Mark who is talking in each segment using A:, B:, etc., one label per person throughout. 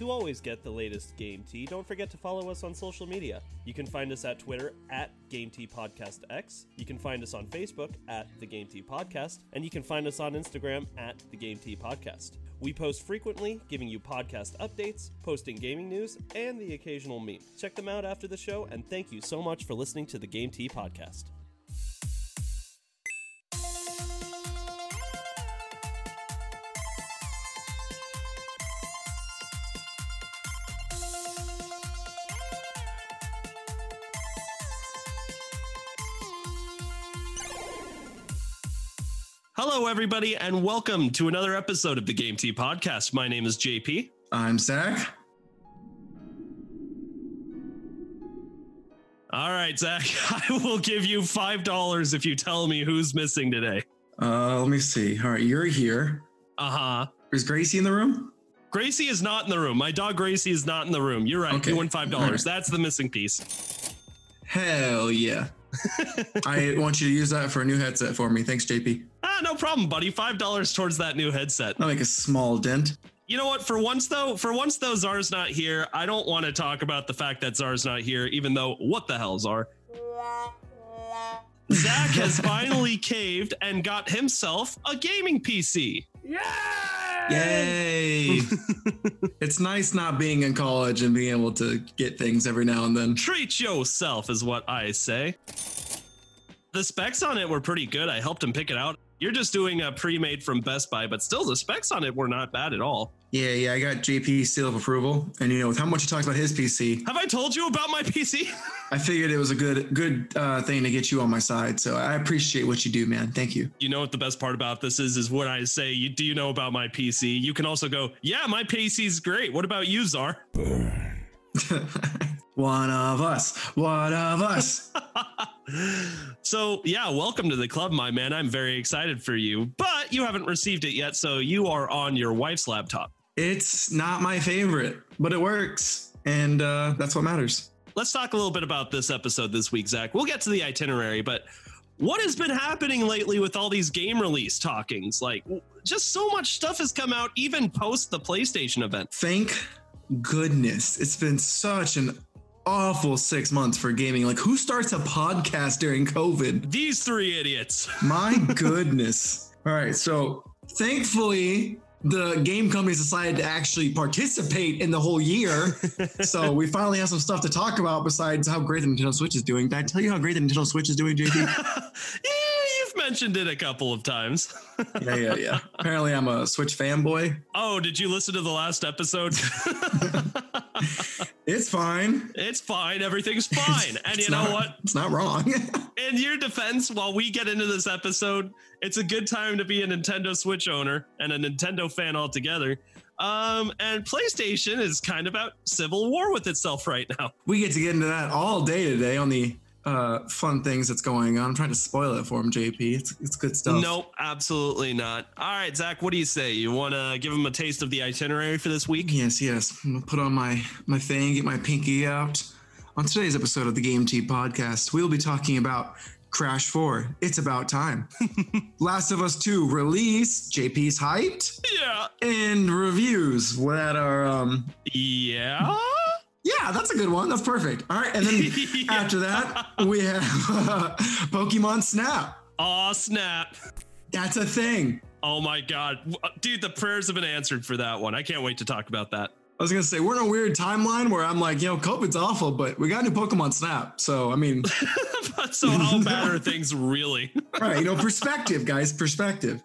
A: To always get the latest Game Tea, don't forget to follow us on social media. You can find us at Twitter at Game Tea Podcast X. You can find us on Facebook at The Game Tea Podcast, and you can find us on Instagram at The Game Tea Podcast. We post frequently, giving you podcast updates, posting gaming news, and the occasional meme. Check them out after the show, and thank you so much for listening to the Game Tea Podcast. Everybody, and welcome to another episode of the Game Tea Podcast. My name is JP.
B: I'm Zach.
A: All right, Zach, I will give you $5 if you tell me who's missing today.
B: Uh, let me see. All right, you're here.
A: Uh huh.
B: Is Gracie in the room?
A: Gracie is not in the room. My dog Gracie is not in the room. You're right.
B: Okay.
A: You win $5.
B: All right.
A: That's the missing piece.
B: Hell yeah. I want you to use that for a new headset for me. Thanks, JP.
A: No problem, buddy. $5 towards that new headset.
B: I'll make a small dent.
A: You know what? For once, though, for once, though, Czar's not here. I don't want to talk about the fact that Czar's not here, even though what the hell, Czar? Zach has finally caved and got himself a gaming PC.
B: Yay! Yay! it's nice not being in college and being able to get things every now and then.
A: Treat yourself, is what I say. The specs on it were pretty good. I helped him pick it out. You're just doing a pre-made from Best Buy, but still, the specs on it were not bad at all.
B: Yeah, yeah, I got JP seal of approval, and you know, with how much he talks about his PC,
A: Have I told you about my PC?
B: I figured it was a good, good uh, thing to get you on my side. So I appreciate what you do, man. Thank you.
A: You know what the best part about this is? Is when I say, you, "Do you know about my PC?" You can also go, "Yeah, my PC's great. What about you, Czar?"
B: one of us, one of us.
A: so yeah, welcome to the club, my man. I'm very excited for you, but you haven't received it yet, so you are on your wife's laptop.
B: It's not my favorite, but it works. And uh, that's what matters.
A: Let's talk a little bit about this episode this week, Zach. We'll get to the itinerary, but what has been happening lately with all these game release talkings? Like, just so much stuff has come out, even post the PlayStation event.
B: Thank goodness. It's been such an awful six months for gaming. Like, who starts a podcast during COVID?
A: These three idiots.
B: My goodness. All right. So, thankfully, the game companies decided to actually participate in the whole year. so, we finally have some stuff to talk about besides how great the Nintendo Switch is doing. Did I tell you how great the Nintendo Switch is doing, JP?
A: you've mentioned it a couple of times.
B: yeah, yeah, yeah. Apparently, I'm a Switch fanboy.
A: Oh, did you listen to the last episode?
B: It's fine.
A: it's fine. Everything's fine. And
B: It's
A: you know
B: not-
A: what?
B: It's not wrong.
A: In your defense, while we get into this episode, it's a good time to be a Nintendo Switch owner and a Nintendo fan altogether. Um, and PlayStation is kind of at civil war with itself right now.
B: we get to get into that all day today on the uh, fun things that's going on. I'm trying to spoil it for him, JP. It's, it's good stuff.
A: Nope, absolutely not. All right, Zach, what do you say? You want to give him a taste of the itinerary for this week?
B: Yes, yes. I'm gonna put on my my thing, get my pinky out. On today's episode of the Game Tea podcast, we'll be talking about Crash 4. It's about time. Last of Us 2 release. JP's hyped.
A: Yeah.
B: And reviews that are um
A: Yeah.
B: Yeah, that's a good one. That's perfect. All right, and then after that, we have uh, Pokemon Snap.
A: Aw, snap.
B: That's a thing.
A: Oh my god. Uh, dude, the prayers have been answered for that one. I can't wait to talk about that.
B: I was gonna say we're in a weird timeline where I'm like, you know, COVID's awful, but we got new Pokemon Snap. So I mean,
A: so how bad are things really?
B: right, you know, perspective, guys, perspective.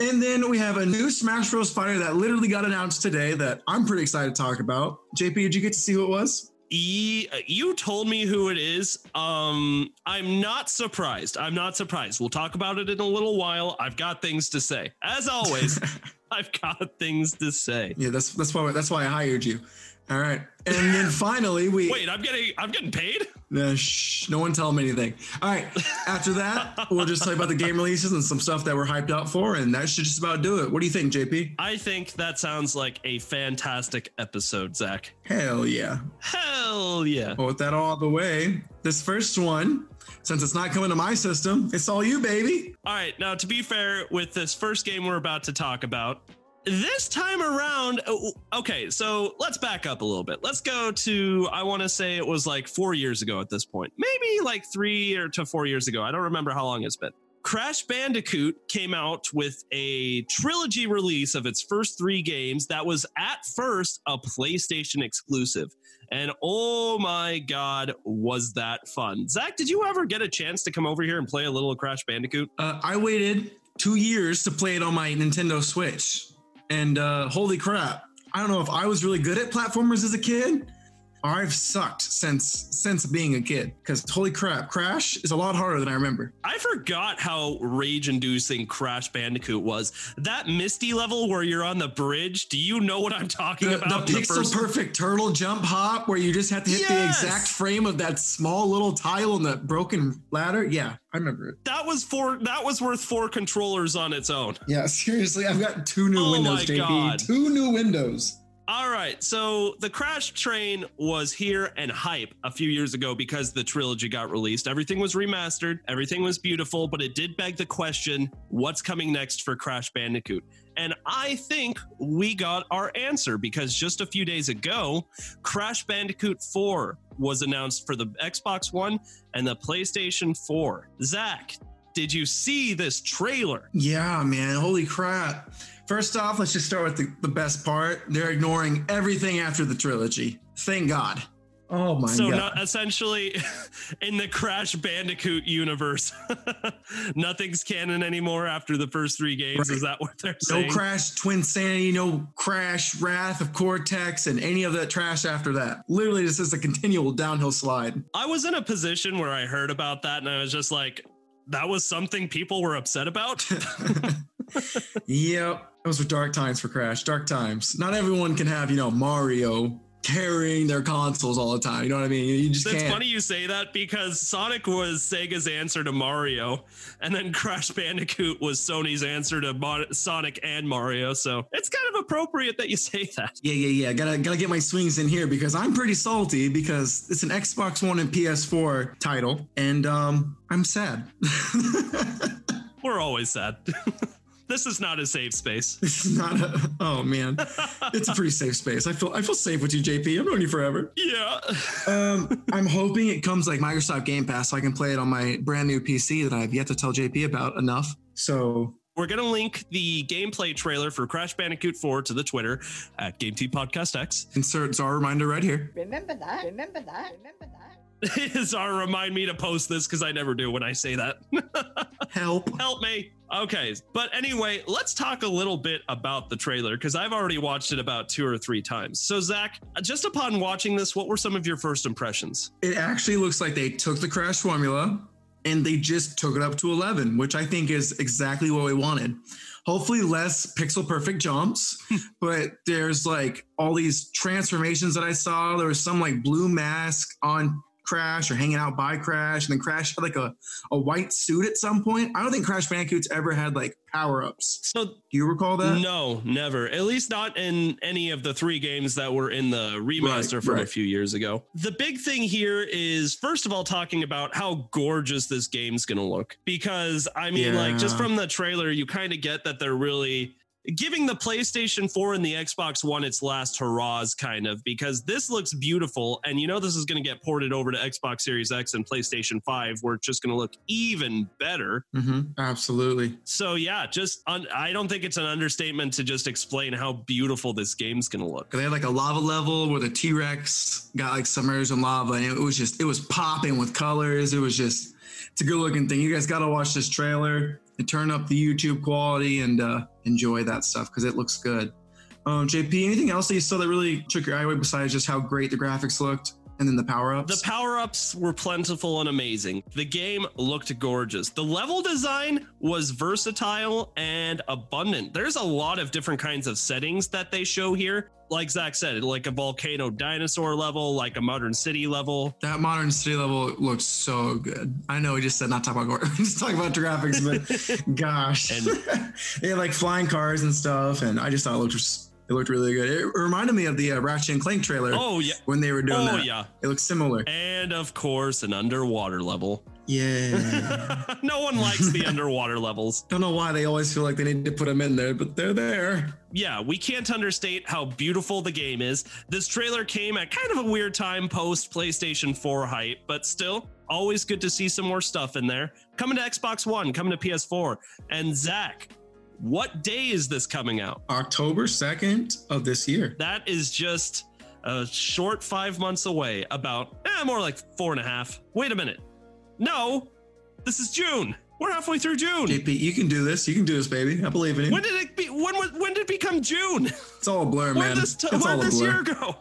B: And then we have a new Smash Bros. fighter that literally got announced today that I'm pretty excited to talk about. JP, did you get to see who it was?
A: E, you told me who it is. Um, I'm not surprised. I'm not surprised. We'll talk about it in a little while. I've got things to say. As always, I've got things to say.
B: Yeah, that's that's why that's why I hired you. All right, and then finally we
A: Wait, I'm getting I'm getting paid?
B: Uh, shh, no one tell him anything. All right. After that, we'll just talk about the game releases and some stuff that we're hyped out for, and that should just about do it. What do you think, JP?
A: I think that sounds like a fantastic episode, Zach.
B: Hell yeah.
A: Hell yeah.
B: Well, with that all the way, this first one, since it's not coming to my system, it's all you, baby.
A: All right, now to be fair, with this first game we're about to talk about, this time around, oh, okay, so let's back up a little bit. Let's go to, I want to say it was like four years ago at this point, maybe like three or to four years ago. I don't remember how long it's been. Crash Bandicoot came out with a trilogy release of its first three games that was at first a PlayStation exclusive. And oh my God, was that fun. Zach, did you ever get a chance to come over here and play a little Crash Bandicoot?
B: Uh, I waited two years to play it on my Nintendo Switch. And uh, holy crap, I don't know if I was really good at platformers as a kid I've sucked since since being a kid because holy crap, Crash is a lot harder than I remember.
A: I forgot how rage-inducing Crash Bandicoot was. That Misty level where you're on the bridge. Do you know what I'm talking
B: the,
A: about?
B: The pixel the perfect turtle jump hop where you just have to hit yes! the exact frame of that small little tile on the broken ladder. Yeah, I remember it.
A: That was four. That was worth four controllers on its own.
B: Yeah, seriously, I've got two new oh windows, JP. God. Two new windows.
A: All right. So the Crash train was here and hype a few years ago because the trilogy got released. Everything was remastered, everything was beautiful, but it did beg the question what's coming next for Crash Bandicoot? And I think we got our answer because just a few days ago, Crash Bandicoot 4 was announced for the Xbox One and the PlayStation 4. Zach, did you see this trailer?
B: Yeah, man. Holy crap. First off, let's just start with the, the best part. They're ignoring everything after the trilogy. Thank God. Oh my
A: so
B: god.
A: So essentially in the Crash Bandicoot universe, nothing's canon anymore after the first 3 games. Right. Is that what they're saying?
B: No Crash Twinsanity, no Crash Wrath of Cortex and any of that trash after that. Literally this is a continual downhill slide.
A: I was in a position where I heard about that and I was just like that was something people were upset about.
B: yep. Those were dark times for Crash. Dark times. Not everyone can have, you know, Mario carrying their consoles all the time. You know what I mean? You just
A: It's
B: can't.
A: funny you say that because Sonic was Sega's answer to Mario, and then Crash Bandicoot was Sony's answer to Mon- Sonic and Mario. So it's kind of appropriate that you say that.
B: Yeah, yeah, yeah. Gotta gotta get my swings in here because I'm pretty salty because it's an Xbox One and PS4 title, and um, I'm sad.
A: We're always sad. this is not a safe space.
B: This is not a. Oh man, it's a pretty safe space. I feel I feel safe with you, JP. I've known you forever.
A: Yeah.
B: um, I'm hoping it comes like Microsoft Game Pass, so I can play it on my brand new PC that I've yet to tell JP about enough. So
A: we're going to link the gameplay trailer for Crash Bandicoot 4 to the Twitter at GameTea Podcast X.
B: Insert our reminder right here.
C: Remember that. Remember that. Remember that.
A: Zara, remind me to post this because I never do when I say that.
B: Help.
A: Help me. Okay. But anyway, let's talk a little bit about the trailer because I've already watched it about two or three times. So, Zach, just upon watching this, what were some of your first impressions?
B: It actually looks like they took the Crash formula and they just took it up to 11, which I think is exactly what we wanted. Hopefully, less pixel perfect jumps, but there's like all these transformations that I saw. There was some like blue mask on Crash or hanging out by Crash, and then Crash had like a, a white suit at some point. I don't think Crash Bandicoot's ever had like power ups. So do you recall that?
A: No, never. At least not in any of the three games that were in the remaster right, from right. a few years ago. The big thing here is first of all talking about how gorgeous this game's gonna look. Because I mean, yeah. like just from the trailer, you kind of get that they're really giving the PlayStation 4 and the Xbox One its last hurrahs, kind of, because this looks beautiful. And you know, this is going to get ported over to Xbox Series X and PlayStation 5, where it's just going to look even better.
B: Mm-hmm. Absolutely.
A: So, yeah, just un- I don't think it's an understatement to just explain how beautiful this game's going to look.
B: They had like a lava level where the T Rex got like submerged in lava, and it was just, it was popping with colors. It was just, it's a good looking thing. You guys got to watch this trailer turn up the YouTube quality and uh, enjoy that stuff because it looks good. Um, JP, anything else that you saw that really took your eye away besides just how great the graphics looked? And then the power ups?
A: The power ups were plentiful and amazing. The game looked gorgeous. The level design was versatile and abundant. There's a lot of different kinds of settings that they show here like Zach said, like a volcano dinosaur level, like a modern city level.
B: That modern city level looks so good. I know we just said not talk about just talk about graphics, but gosh, and they had like flying cars and stuff, and I just thought it looked it looked really good. It reminded me of the uh, Ratchet and Clank trailer.
A: Oh yeah,
B: when they were doing
A: oh,
B: that.
A: yeah,
B: it looks similar.
A: And of course, an underwater level.
B: Yeah.
A: no one likes the underwater levels.
B: Don't know why they always feel like they need to put them in there, but they're there.
A: Yeah, we can't understate how beautiful the game is. This trailer came at kind of a weird time post PlayStation 4 hype, but still, always good to see some more stuff in there. Coming to Xbox One, coming to PS4. And Zach, what day is this coming out?
B: October 2nd of this year.
A: That is just a short five months away, about eh, more like four and a half. Wait a minute. No, this is June. We're halfway through June.
B: JP, you can do this. You can do this, baby. I believe in you.
A: When did it be? When was? When did it become June?
B: It's all a blur,
A: Where
B: man.
A: this? T-
B: it's
A: where
B: all
A: this
B: blur.
A: year go?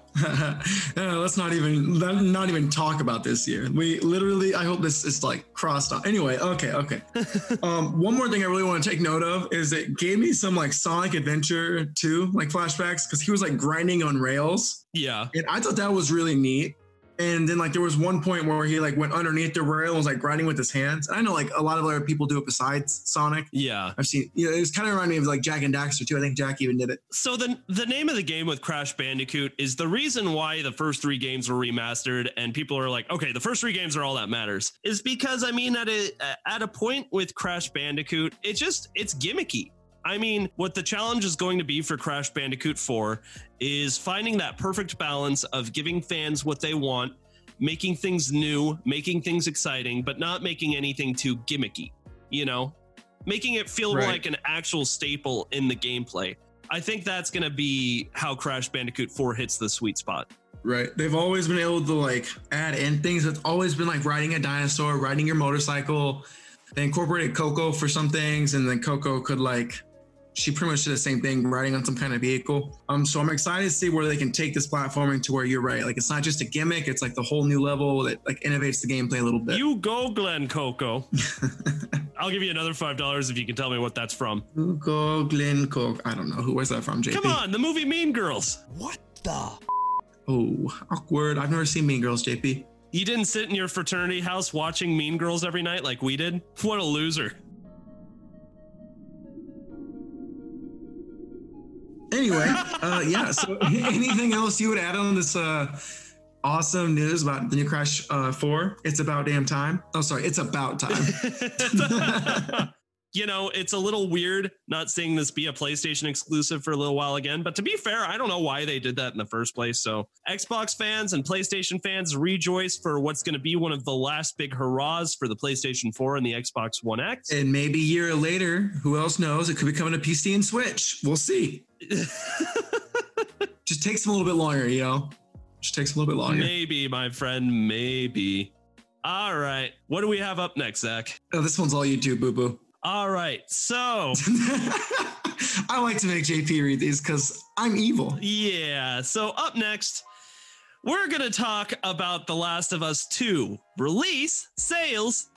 B: no, let's not even not even talk about this year. We literally, I hope this is like crossed off. Anyway, okay, okay. um, one more thing I really want to take note of is it gave me some like Sonic Adventure 2 like flashbacks because he was like grinding on rails,
A: Yeah.
B: and I thought that was really neat. And then like there was one point where he like went underneath the rail and was like grinding with his hands. And I know like a lot of other people do it besides Sonic.
A: Yeah.
B: I've seen, you know, it's kind of reminding me of like Jak and Daxter too. I think Jak even did it.
A: So the the name of the game with Crash Bandicoot is the reason why the first three games were remastered, and people are like, okay, the first three games are all that matters, is because I mean, at a at a point with Crash Bandicoot, it just it's gimmicky. I mean, what the challenge is going to be for Crash Bandicoot 4 is finding that perfect balance of giving fans what they want, making things new, making things exciting, but not making anything too gimmicky, you know? Making it feel
B: Right.
A: like an actual staple in the gameplay. I think that's going to be how Crash Bandicoot 4 hits the sweet spot.
B: Right. They've always been able to like add in things. It's always been like riding a dinosaur, riding your motorcycle. They incorporated Coco for some things, and then Coco could like she pretty much did the same thing, riding on some kind of vehicle. Um, so I'm excited to see where they can take this platforming to where you're right. Like it's not just a gimmick, it's like the whole new level that like innovates the gameplay a little bit.
A: You go, Glen Coco. I'll give you another $5 if you can tell me what that's from.
B: You Go Glen Coco. I don't know. Who where's that from, JP?
A: Come on, the movie Mean Girls.
D: What the?
B: Oh, awkward. I've never seen Mean Girls, JP.
A: You didn't sit in your fraternity house watching Mean Girls every night like we did? What a loser.
B: Anyway, uh, yeah. So, anything else you would add on this uh, awesome news about the new Crash uh, Four? It's about damn time. Oh, sorry, it's about time.
A: you know, it's a little weird not seeing this be a PlayStation exclusive for a little while again. But to be fair, I don't know why they did that in the first place. So, Xbox fans and PlayStation fans rejoice for what's going to be one of the last big hurrahs for the PlayStation 4 and the Xbox One X.
B: and maybe a year later, who else knows? It could be coming to PC and Switch. We'll see. Just takes them a little bit longer, you know. Just takes a little bit longer.
A: maybe, my friend, maybe. All right. What do we have up next, Zach?
B: Oh, this one's all you do, boo boo.
A: All right. So,
B: I like to make JP read these because I'm evil.
A: yeah. So, up next, we're going to talk about The Last of Us 2 release, sales,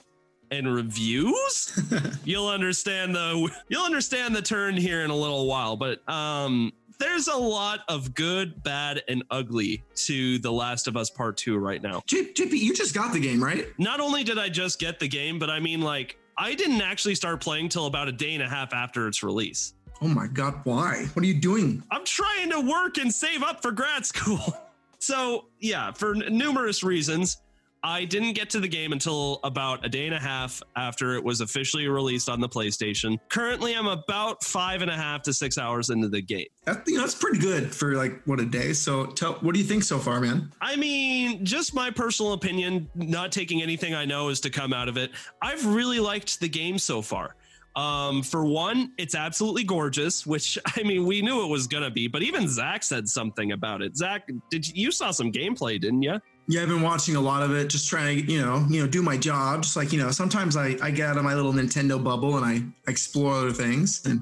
A: and reviews. you'll understand the you'll understand the turn here in a little while, but um there's a lot of good, bad, and ugly to The Last of Us Part 2 right now.
B: JP, you just got the game, right?
A: Not only did I just get the game, but I mean like I didn't actually start playing till about a day and a half after its release.
B: Oh my God, why? What are you doing?
A: I'm trying to work and save up for grad school. So, yeah, for n- numerous reasons, I didn't get to the game until about a day and a half after it was officially released on the PlayStation. Currently, I'm about five and a half to six hours into the game.
B: That, you know, that's pretty good for like what a day. So, tell what do you think so far, man?
A: I mean, just my personal opinion, not taking anything I know is to come out of it. I've really liked the game so far. Um, for one, it's absolutely gorgeous, which I mean, we knew it was gonna be, but even Zach said something about it. Zach, did you, you saw some gameplay, didn't you?
B: Yeah, I've been watching a lot of it, just trying to, you know, you know, do my job. Just like, you know, sometimes I, I get out of my little Nintendo bubble and I explore other things. And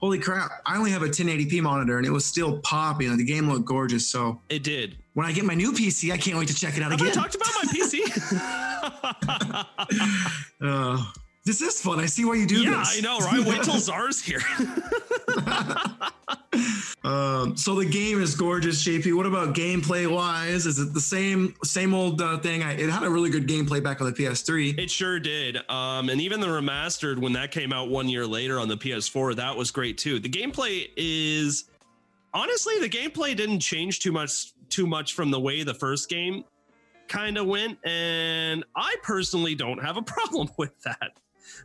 B: holy crap, I only have a 1080p monitor and it was still popping. You know, the game looked gorgeous. So
A: It did.
B: when I get my new PC, I can't wait to check it out
A: Have I talked about my PC?
B: uh, this is fun. I see why you do
A: yeah,
B: this.
A: Yeah, I know, right? Wait till Czar's here.
B: um, so the game is gorgeous, JP. What about gameplay wise? Is it the same same old uh, thing? I, it had a really good gameplay back on the PS3.
A: It sure did. Um, and even the remastered, when that came out one year later on the PS4, that was great too. The gameplay is honestly, the gameplay didn't change too much too much from the way the first game kind of went. And I personally don't have a problem with that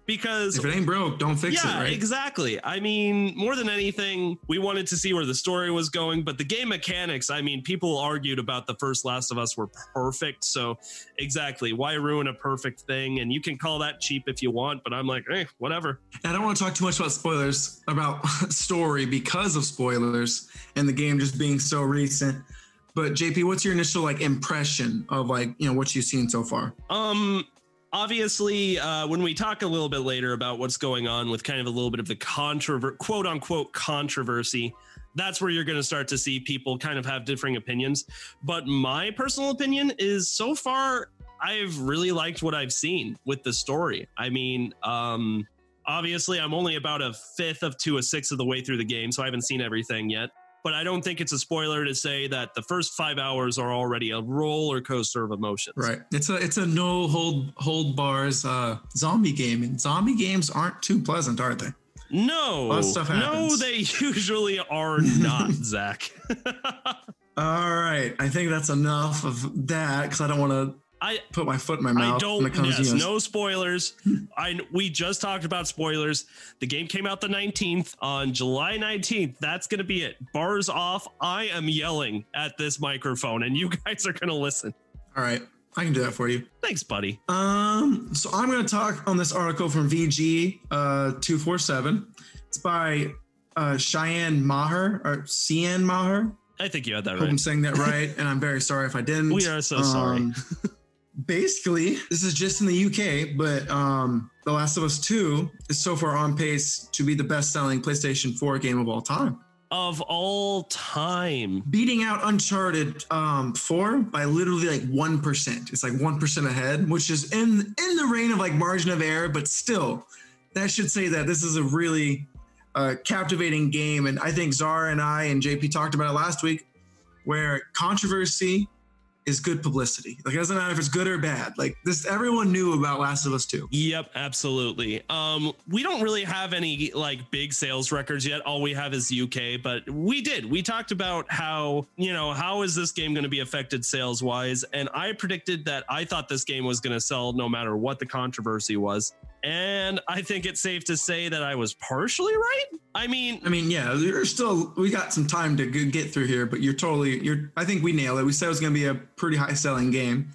A: because
B: if it ain't broke, don't fix
A: yeah,
B: it, right?
A: exactly. I mean, more than anything, we wanted to see where the story was going, but the game mechanics, I mean, people argued about the first Last of Us were perfect. So, exactly, why ruin a perfect thing? And you can call that cheap if you want, but I'm like, hey, whatever.
B: I don't want to talk too much about spoilers about story because of spoilers and the game just being so recent. But JP, what's your initial like impression of like you know what you've seen so far?
A: Um, obviously, uh, when we talk a little bit later about what's going on with kind of a little bit of the controver- quote unquote controversy, that's where you're going to start to see people kind of have differing opinions. But my personal opinion is so far, I've really liked what I've seen with the story. I mean, um, obviously, I'm only about a fifth of to a sixth of the way through the game, so I haven't seen everything yet but I don't think it's a spoiler to say that the first five hours are already a roller coaster of emotions.
B: Right. It's a it's a no hold hold bars uh, zombie game, and zombie games aren't too pleasant, are they?
A: No, no, they usually are not, Zach.
B: All right, I think that's enough of that because I don't want to
A: I
B: put my foot in my mouth.
A: I don't. yes, no spoilers. I we just talked about spoilers. The game came out the 19th on July 19th. That's gonna be it. Bars off. I am yelling at this microphone, and you guys are gonna listen.
B: All right. I can do that for you.
A: Thanks, buddy.
B: Um, so I'm going to talk on this article from VG uh, 247. It's by uh, Cheyenne Maher or Cian Maher.
A: I think you had that
B: Hope
A: right.
B: I'm saying that right, and I'm very sorry if I didn't.
A: We are so sorry.
B: Basically, this is just in the UK, but um, The Last of Us 2 is so far on pace to be the best selling PlayStation 4 game of all time.
A: Of all time.
B: Beating out Uncharted um, 4 by literally like 1%. It's like 1% ahead, which is in in the reign of like margin of error, but still, that should say that this is a really uh, captivating game. And I think Zara and I and JP talked about it last week, where controversy is good publicity. Like it doesn't matter if it's good or bad. Like this, everyone knew about Last of Us 2.
A: Yep, absolutely. Um, we don't really have any like big sales records yet. All we have is UK, but we did. We talked about how, you know, how is this game going to be affected sales wise? And I predicted that I thought this game was going to sell no matter what the controversy was. And I think it's safe to say that I was partially right. I mean,
B: I mean, yeah, there's still we got some time to get through here, but you're totally you're. I think we nailed it. We said it was going to be a pretty high selling game.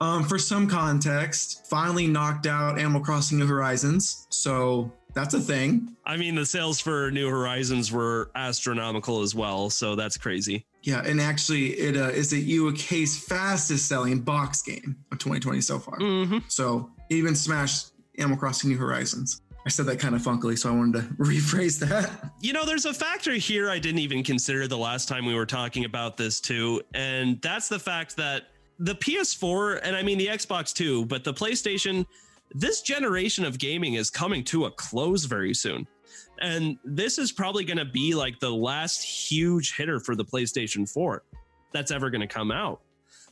B: Um, for some context, finally knocked out Animal Crossing New Horizons, so that's a thing.
A: I mean, the sales for New Horizons were astronomical as well, so that's crazy.
B: Yeah, and actually, it uh, is the UK's fastest selling box game of 2020 so far.
A: Mm-hmm.
B: So even smashed Animal Crossing New Horizons. I said that kind of funkily, so I wanted to rephrase that.
A: You know, there's a factor here I didn't even consider the last time we were talking about this too, and that's the fact that the PS4 and I mean the Xbox too, but the PlayStation, this generation of gaming is coming to a close very soon. And this is probably going to be like the last huge hitter for the PlayStation 4 that's ever going to come out.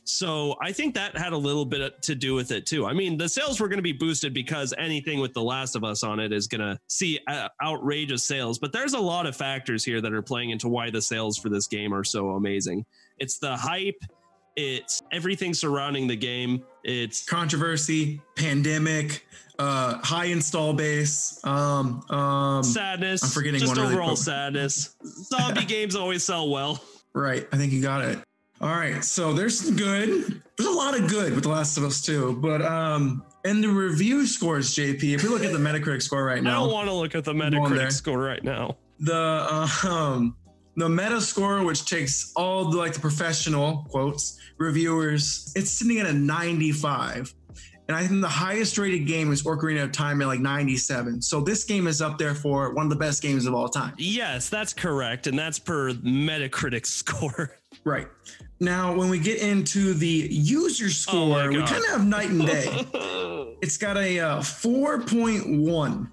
A: So I think that had a little bit to do with it too. I mean, the sales were going to be boosted because anything with The Last of Us on it is going to see uh, outrageous sales. But there's a lot of factors here that are playing into why the sales for this game are so amazing. It's the hype, it's everything surrounding the game. It's
B: controversy, pandemic, uh, high install base, um, um,
A: sadness.
B: I'm forgetting
A: just
B: one
A: overall
B: really
A: sadness. Zombie games always sell well.
B: Right, I think you got it. All right, so there's some good. There's a lot of good with The Last of Us too, but um, in the review scores, JP, if we look at the Metacritic score right now, I
A: don't want to look at the
B: Go on there.
A: Metacritic score right now.
B: the um the meta score which takes all the like the professional quotes reviewers it's sitting at a 95 and i think the highest rated game is ocarina of time at like 97 so this game is up there for one of the best games of all time
A: Yes, that's correct, and that's per Metacritic score.
B: right now when we get into the user
A: Oh
B: score we kind of have night and day. It's got a uh, 4.1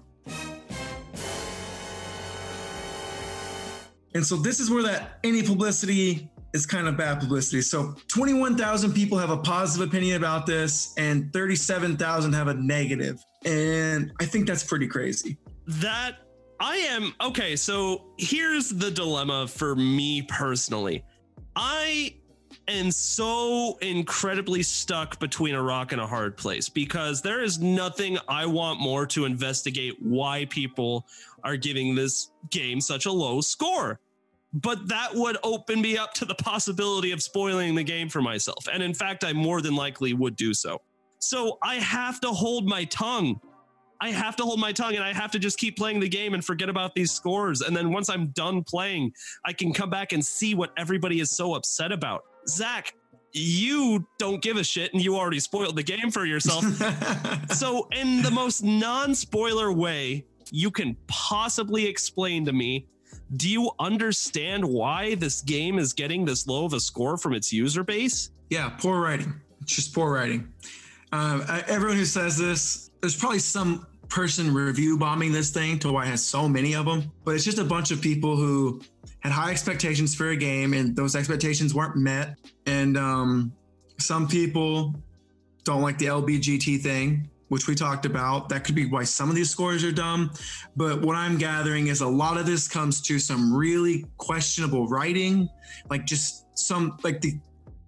B: and so this is where that any publicity is kind of bad publicity. So 21000 people have a positive opinion about this and 37000 have a negative. And i think that's pretty crazy.
A: That I am okay. So here's the dilemma for me personally. I am so incredibly stuck between a rock and a hard place because there is nothing I want more to investigate why people are giving this game such a low score. But that would open me up to the possibility of spoiling the game for myself. And in fact, I more than likely would do so. So I have to hold my tongue. I have to hold my tongue and I have to just keep playing the game and forget about these scores. And then once I'm done playing, I can come back and see what everybody is so upset about. Zach, you don't give a shit and you already spoiled the game for yourself. so, in the most non spoiler way you can possibly explain to me, do you understand why this game is getting this low of a score from its user base?
B: Yeah, poor writing. It's just poor writing. Um, everyone who says this, there's probably some person review bombing this thing to why it has so many of them, but it's just a bunch of people who had high expectations for a game and those expectations weren't met. And um, some people don't like the LBGT thing, which we talked about. That could be why some of these scores are dumb. But what I'm gathering is a lot of this comes to some really questionable writing, like just some, like the,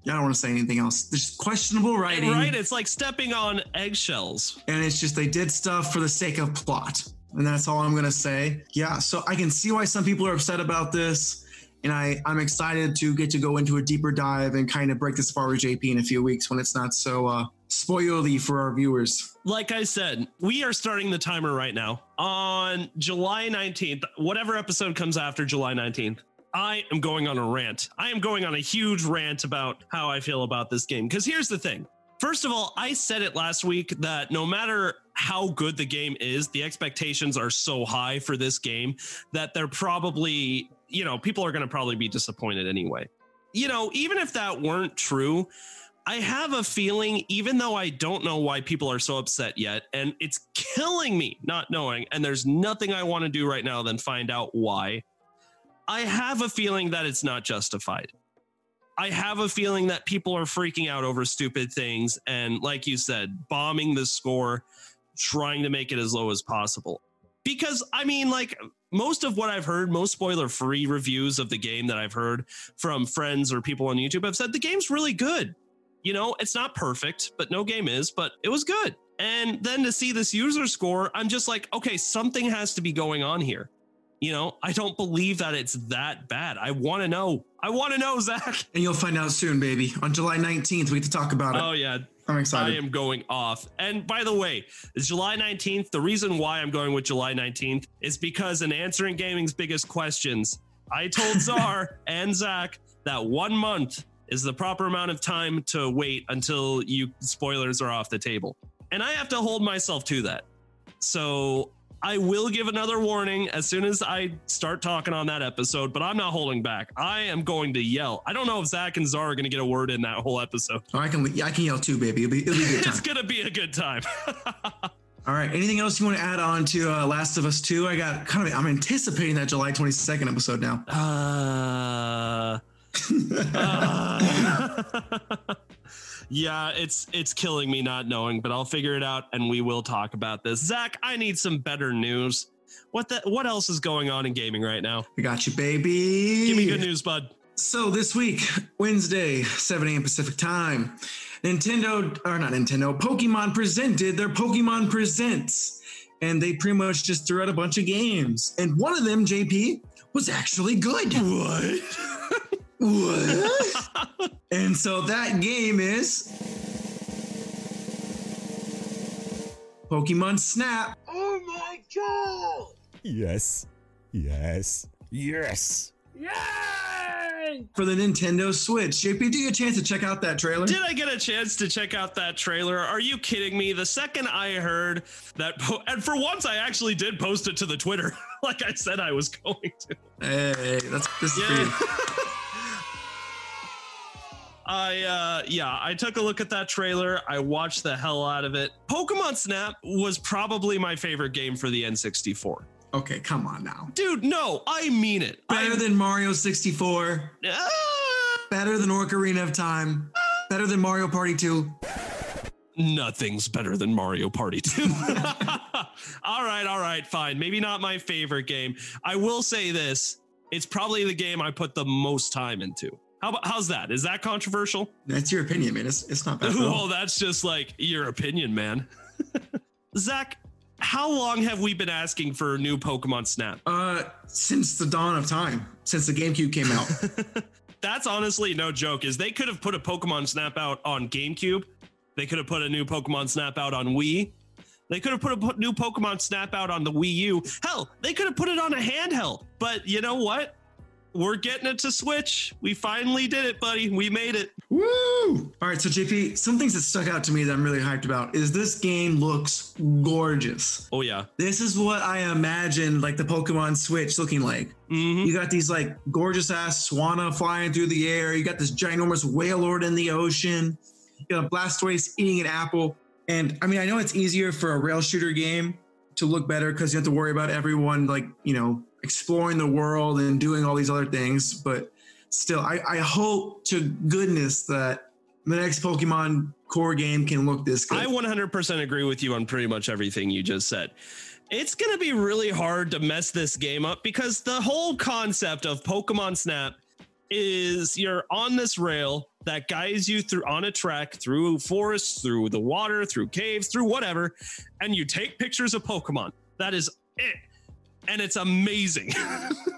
B: I don't want to say anything else. There's questionable writing.
A: Right. It's like stepping on eggshells.
B: And it's just they did stuff for the sake of plot. And that's all I'm going to say. Yeah. So I can see why some people are upset about this. And I, I'm excited to get to go into a deeper dive and kind of break this apart with JP in a few weeks when it's not so uh, spoily for our viewers.
A: Like I said, we are starting the timer right now on July 19th, whatever episode comes after July 19th. I am going on a rant. I am going on a huge rant about how I feel about this game. Because here's the thing First of all, I said it last week that no matter how good the game is, the expectations are so high for this game that they're probably, you know, people are going to probably be disappointed anyway. You know, even if that weren't true, I have a feeling, even though I don't know why people are so upset yet, and it's killing me not knowing, and there's nothing I want to do right now than find out why. I have a feeling that it's not justified. I have a feeling that people are freaking out over stupid things and, like you said, bombing the score, trying to make it as low as possible. Because, I mean, like most of what I've heard, most spoiler free reviews of the game that I've heard from friends or people on YouTube have said the game's really good. You know, it's not perfect, but no game is, but it was good. And then to see this user score, I'm just like, okay, something has to be going on here. You know, I don't believe that it's that bad. I want to know. I want to know, Zach.
B: And you'll find out soon, baby. On July 19th, we get to talk about it.
A: Oh, yeah.
B: I'm excited.
A: I am going off. And by the way, July 19th, the reason why I'm going with July 19th is because in answering gaming's biggest questions, I told Czar and Zach that one month is the proper amount of time to wait until you spoilers are off the table. And I have to hold myself to that. So I will give another warning as soon as I start talking on that episode, but I'm not holding back. I am going to yell. I don't know if Zach and Zara are going to get a word in that whole episode.
B: Oh, I can I can yell too, baby. It'll be, it'll be a good time.
A: it's going to be a good time.
B: All right. Anything else you want to add on to uh, Last of Us 2? I got kind of, I'm anticipating that July 22nd episode now.
A: Uh, uh, yeah, it's it's killing me not knowing, but I'll figure it out and we will talk about this. Zach, I need some better news. What the what else is going on in gaming right now?
B: We got you, baby.
A: Give me good news, bud.
B: So this week, Wednesday, 7 a.m. Pacific time, Nintendo or not Nintendo, Pokemon presented their Pokemon Presents. And they pretty much just threw out a bunch of games. And one of them, JP, was actually good.
A: What?
B: What? And so that game is Pokemon Snap.
C: Oh my god!
E: Yes. Yes. Yes.
C: Yay!
B: for the Nintendo Switch. JP, did you get a chance to check out that trailer?
A: Did I get a chance to check out that trailer? Are you kidding me? The second I heard that, po- and for once, I actually did post it to the Twitter, like I said I was going to.
B: Hey, that's this is for you.
A: I uh yeah, I took a look at that trailer. I watched the hell out of it. Pokemon Snap was probably my favorite game for the N64.
B: Okay, come on now.
A: Dude, no, I mean it.
B: Better
A: I,
B: than Mario 64.
A: Ah!
B: Better than Ocarina of Time. Better than Mario Party 2.
A: nothing's better than Mario Party 2. all right, all right, fine. Maybe not my favorite game. I will say this, it's probably the game I put the most time into. How about how's that? Is that controversial?
B: That's your opinion, man. It's, it's not bad.
A: well, that's just like your opinion, man. Zach, how long have we been asking for a new Pokemon Snap?
B: Uh, since the dawn of time, since the GameCube came out.
A: That's honestly no joke. Is they could have put a Pokemon Snap out on GameCube. They could have put a new Pokemon Snap out on Wii. They could have put a new Pokemon Snap out on the Wii U. Hell, they could have put it on a handheld. But you know what? We're getting it to Switch. We finally did it, buddy. We made it.
B: Woo! All right, so JP, some things that stuck out to me that I'm really hyped about is this game looks gorgeous.
A: Oh yeah.
B: This is what I imagined like the Pokemon Switch looking like.
A: hmm
B: You got these like gorgeous ass Swanna flying through the air. You got this ginormous Wailord in the ocean. You got a Blastoise eating an apple. And I mean, I know it's easier for a rail shooter game to look better because you have to worry about everyone like, you know, exploring the world and doing all these other things. But still, I, I hope to goodness that the next Pokemon core game can look this good.
A: I 100% agree with you on pretty much everything you just said. It's going to be really hard to mess this game up because the whole concept of Pokemon Snap is you're on this rail that guides you through on a trek through forests, through the water, through caves, through whatever, and you take pictures of Pokemon. That is it. And it's amazing.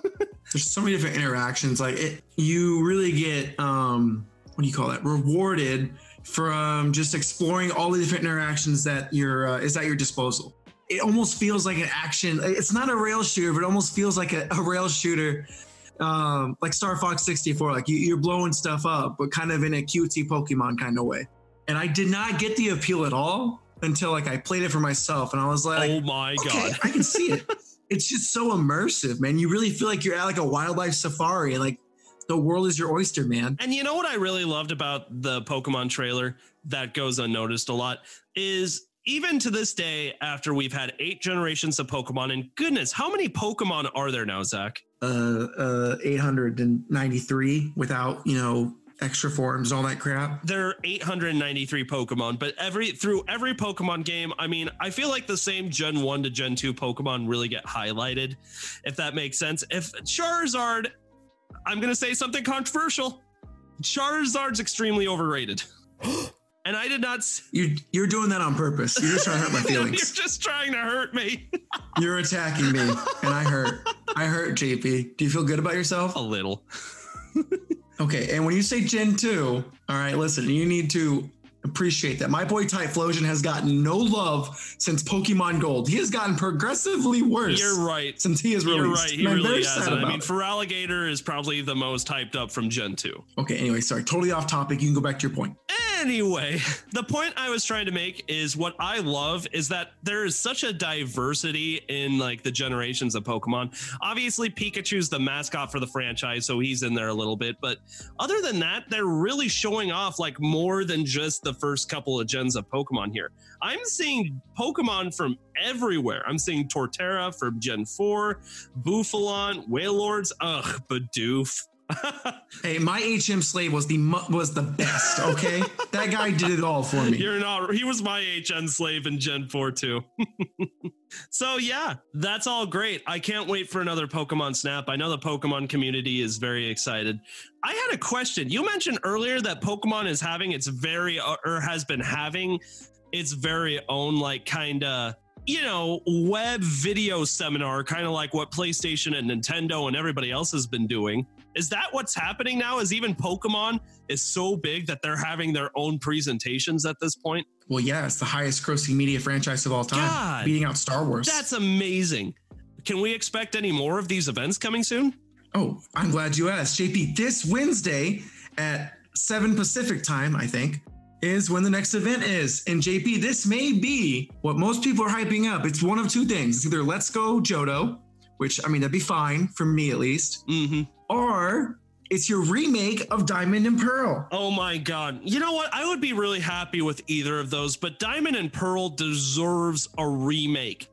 B: there's so many different interactions like it you really get um what do you call that rewarded from just exploring all the different interactions that your uh, is at your disposal it almost feels like an action it's not a rail shooter but it almost feels like a, a rail shooter um like star fox 64 like you, you're blowing stuff up but kind of in a cutesy pokemon kind of way and i did not get the appeal at all until like i played it for myself and i was like
A: oh my
B: okay,
A: God.
B: I can see it. it's just so immersive, man. You really feel like you're at like a wildlife safari, and like the world is your oyster, man.
A: And you know what I really loved about the Pokemon trailer that goes unnoticed a lot is even to this day, after we've had eight generations of Pokemon, and goodness, how many Pokemon are there now, Zach?
B: Uh, uh, 893 without you know extra forms, all that crap.
A: There are 893 Pokemon, but every through every Pokemon game, I mean, I feel like the same Gen 1 to Gen 2 Pokemon really get highlighted, if that makes sense. If Charizard, I'm gonna say something controversial. Charizard's extremely overrated. and I did not s-
B: You you're doing that on purpose. You're just trying to hurt my feelings.
A: You're just trying to hurt me
B: You're attacking me, and I hurt. I hurt, JP. Do you feel good about yourself?
A: a little.
B: Okay, and when you say Gen 2, all right, listen, you need to appreciate that. My boy Typhlosion has gotten no love since Pokemon Gold. He has gotten progressively worse
A: You're right.
B: since he is released.
A: You're right. He really
B: very
A: has. I mean, Feraligatr is probably the most hyped up from Gen 2.
B: Okay, anyway, sorry, totally off topic. You can go back to your point.
A: Anyway, the point I was trying to make is what I love is that there is such a diversity in like the generations of Pokemon. Obviously, Pikachu's the mascot for the franchise, so he's in there a little bit. But other than that, they're really showing off like more than just the first couple of gens of Pokemon here. I'm seeing Pokemon from everywhere. I'm seeing Torterra from Gen 4, Bouffalant, Wailords, ugh, Bidoof.
B: Hey, my HM slave was the was the best. Okay, that guy did it all for me.
A: You're not. He was my HN slave in Gen 4 too. so yeah, that's all great. I can't wait for another Pokemon Snap. I know the Pokemon community is very excited. I had a question. You mentioned earlier that Pokemon is having its very or has been having its very own like kind of you know web video seminar, kind of like what PlayStation and Nintendo and everybody else has been doing. Is that what's happening now? Is even Pokemon is so big that they're having their own presentations at this point?
B: Well, yeah, it's the highest grossing media franchise of all time,
A: God,
B: beating out Star Wars.
A: That's amazing. Can we expect any more of these events coming soon?
B: Oh, I'm glad you asked. JP, this Wednesday at 7 Pacific time, I think, is when the next event is. And JP, this may be what most people are hyping up. It's one of two things. It's either Let's Go Johto, which I mean, that'd be fine for me at least,
A: Mm-hmm.
B: Or it's your remake of Diamond and Pearl.
A: Oh my god. You know what? I would be really happy with either of those, but Diamond and Pearl deserves a remake.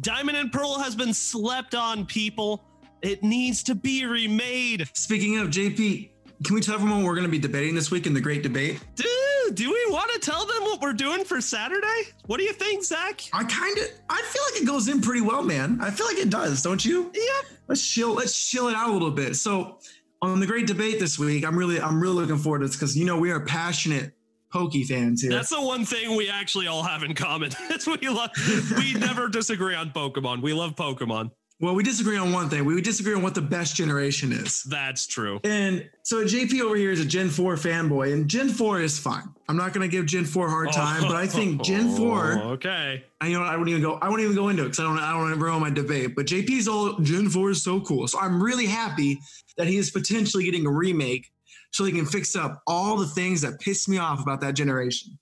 A: Diamond and Pearl has been slept on, people. It needs to be remade.
B: Speaking of JP, can we tell everyone what we're going to be debating this week in the Great Debate?
A: Dude, do we want to tell them what we're doing for Saturday? What do you think, Zach?
B: I kind of, I feel like it goes in pretty well, man. I feel like it does, don't you?
A: Yeah.
B: let's chill let's chill it out a little bit so on the great debate this week, I'm really I'm really looking forward to this because you know we are passionate Pokey fans here.
A: That's the one thing we actually all have in common. we love we never disagree on Pokemon. We love Pokemon.
B: Well, we disagree on one thing. We disagree on what the best generation is.
A: That's true.
B: And so JP over here is a Gen 4 fanboy, and Gen 4 is fine. I'm not gonna give Gen 4 a hard time, but I think Gen 4
A: Okay.
B: I you know I wouldn't even go. I won't even go into it because I don't. I don't want to ruin my debate. But JP's all Gen Four is so cool. So I'm really happy that he is potentially getting a remake, so they can fix up all the things that piss me off about that generation.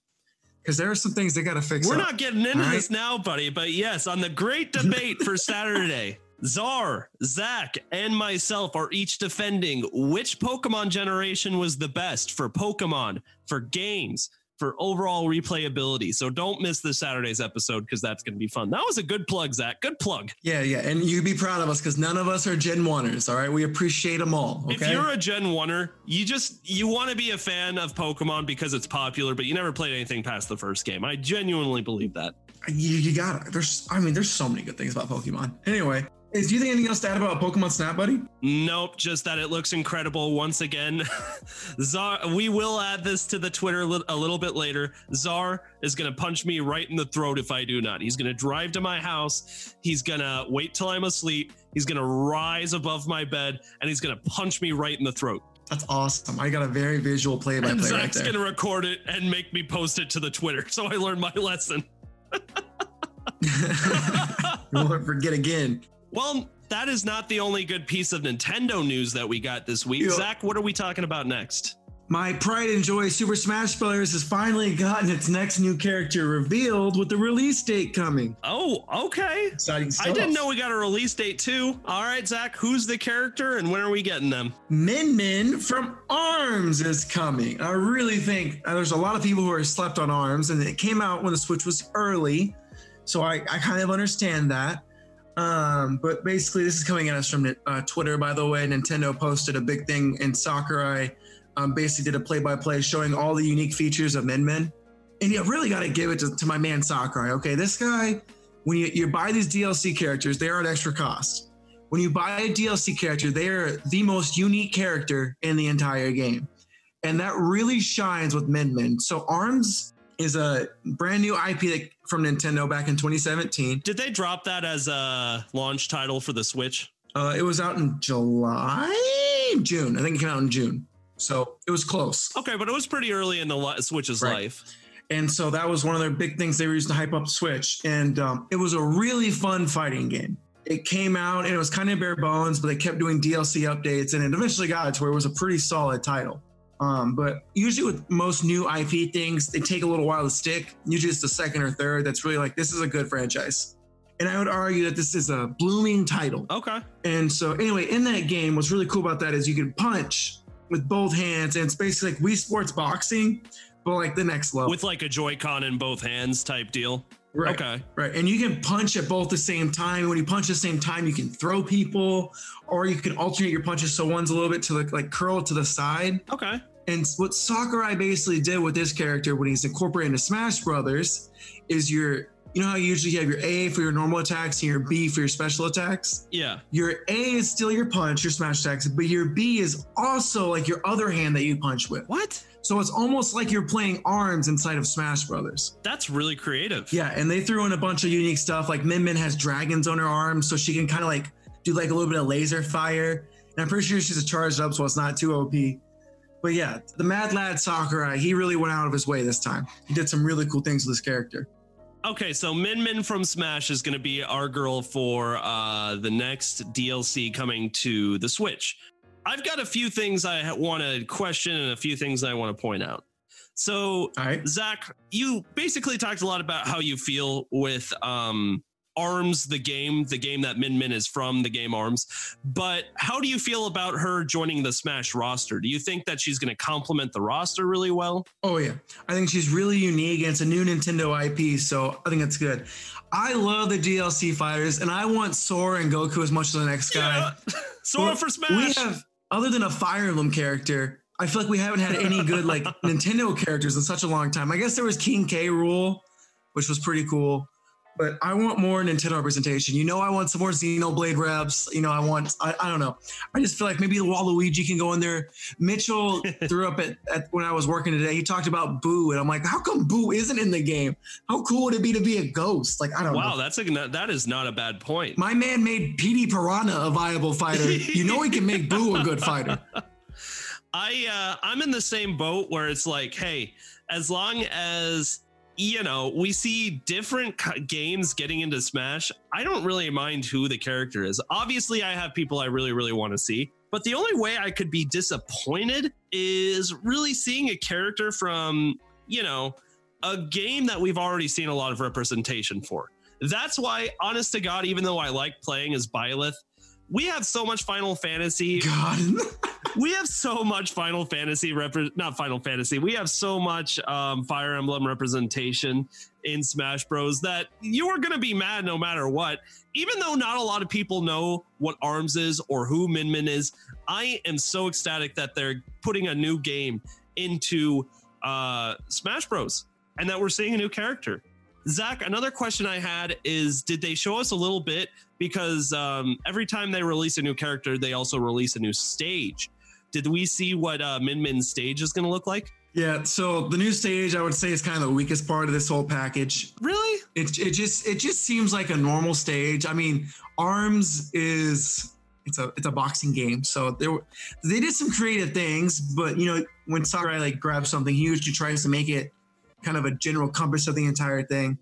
B: Because there are some things they got to fix.
A: We're
B: up.
A: not getting into
B: right.
A: this now, buddy, but yes, on the great debate for Saturday, Czar, Zach, and myself are each defending which Pokemon generation was the best for Pokemon, for games, for overall replayability. So don't miss this Saturday's episode because that's going to be fun. That was a good plug, Zach. Good plug.
B: Yeah, yeah, and you'd be proud of us because none of us are Gen Oneers. All right, we appreciate them all. Okay.
A: If you're a Gen 1er, you just you want to be a fan of Pokemon because it's popular, but you never played anything past the first game. I genuinely believe that.
B: you, you got it. There's. I mean, there's so many good things about Pokemon. Anyway, is do you think anything else to add about Pokemon Snap, buddy?
A: Nope, just that it looks incredible once again. Czar, we will add this to the Twitter a little bit later. Czar is going to punch me right in the throat if I do not. He's going to drive to my house. He's going to wait till I'm asleep. He's going to rise above my bed and he's going to punch me right in the throat.
B: That's awesome. I got a very visual
A: And
B: play-by-play right
A: Zach's going to record it and make me post it to the Twitter. So I learned my lesson.
B: you won't forget again.
A: Well, that is not the only good piece of Nintendo news that we got this week.
B: Yeah.
A: Zach, what are we talking about next?
B: My pride and joy Super Smash Bros. has finally gotten its next new character revealed with the release date coming.
A: Oh, okay.
B: Exciting stuff.
A: I didn't know we got a release date too. All right, Zach, who's the character and when are we getting them?
B: Min Min from ARMS is coming. I really think uh, there's a lot of people who are slept on ARMS, and it came out when the Switch was early. So I, I kind of understand that. Um, but basically, this is coming at us from uh, Twitter, by the way. Nintendo posted a big thing in Sakurai, um, basically did a play by play showing all the unique features of Min Min. And you really got to give it to, to my man Sakurai. Okay, this guy, when you, you buy these DLC characters, they are at extra cost. When you buy a DLC character, they are the most unique character in the entire game. And that really shines with Min Min. So ARMS is a brand new IP that, from Nintendo back in 2017.
A: Did they drop that as a launch title for the Switch?
B: Uh, it was out in July, June. I think it came out in June. So it was close.
A: Okay, but it was pretty early in the li- Switch's
B: Right.
A: life.
B: And so that was one of their big things they were using to hype up Switch. And um, it was a really fun fighting game. It came out and it was kind of bare bones, but they kept doing DLC updates and it eventually got it to where it was a pretty solid title. Um, but usually with most new IP things, they take a little while to stick. Usually it's the second or third that's really like, this is a good franchise. And I would argue that this is a blooming title.
A: Okay.
B: And so, anyway, in that game, what's really cool about that is you can punch with both hands, and it's basically like Wii Sports boxing, but like the next level.
A: With like a Joy-Con in both hands type deal.
B: right,
A: Okay.
B: right, and you can punch at both the same time. When you punch at the same time, you can throw people, or you can alternate your punches so one's a little bit to like, like curl to the side.
A: Okay.
B: And what Sakurai basically did with this character when he's incorporated into Smash Brothers is your, you know how you usually have your A for your normal attacks and your B for your special attacks.
A: Yeah.
B: Your A is still your punch, your smash attacks, but your B is also like your other hand that you punch with.
A: What?
B: So it's almost like you're playing arms inside of Smash Brothers.
A: That's really creative.
B: Yeah, and they threw in a bunch of unique stuff. Like Min Min has dragons on her arms, so she can kind of like do like a little bit of laser fire. And I'm pretty sure she's a charged up, so it's not too OP. But yeah, the Mad Lad Sakurai, he really went out of his way this time. He did some really cool things with this character.
A: Okay, so Min Min from Smash is going to be our girl for uh, the next DLC coming to the Switch. I've got a few things I want to question and a few things I want to point out. So,
B: All right.
A: Zach, you basically talked a lot about how you feel with um, Arms, the game, the game that Min Min is from, the game Arms. But how do you feel about her joining the Smash roster? Do you think that she's going to complement the roster really well?
B: Oh yeah, I think she's really unique, and it's a new Nintendo IP, so I think it's good. I love the DLC fighters, and I want Sora and Goku as much as the next guy.
A: Yeah. Sora for Smash.
B: We have, other than a Fire Emblem character, I feel like we haven't had any good like Nintendo characters in such a long time. I guess there was King K. Rool, which was pretty cool. But I want more Nintendo representation. You know, I want some more Xenoblade reps. You know, I want, I, I don't know. I just feel like maybe Waluigi can go in there. Mitchell threw up at, at when I was working today. He talked about Boo, and I'm like, how come Boo isn't in the game? How cool would it be to be a ghost? Like, I don't
A: Wow,
B: know.
A: Wow, that's a that is not a bad point.
B: My man made Petey Piranha a viable fighter. you know, he can make Boo a good fighter.
A: I uh, I'm in the same boat where it's like, hey, as long as you know we see different games getting into Smash, I don't really mind who the character is. Obviously, I have people I really really want to see, but the only way I could be disappointed is really seeing a character from you know a game that we've already seen a lot of representation for. That's why, honest to God, even though I like playing as Byleth, we have so much Final Fantasy
B: God.
A: we have so much Final Fantasy repre- not Final Fantasy. We have so much um, Fire Emblem representation in Smash Bros. that you are going to be mad no matter what. Even though not a lot of people know what Arms is or who Min Min is, I am so ecstatic that they're putting a new game into uh, Smash Bros. and that we're seeing a new character. Zach, another question I had is Did they show us a little bit? Because um, every time they release a new character, they also release a new stage. Did we see what uh, Min Min's stage is going to look like?
B: Yeah, so the new stage I would say is kind of the weakest part of this whole package.
A: Really?
B: It, it just it just seems like a normal stage. I mean, Arms is it's a it's a boxing game, so there were- they did some creative things, but you know when Sakurai like grabs something, huge, he tries to make it kind of a general compass of the entire thing.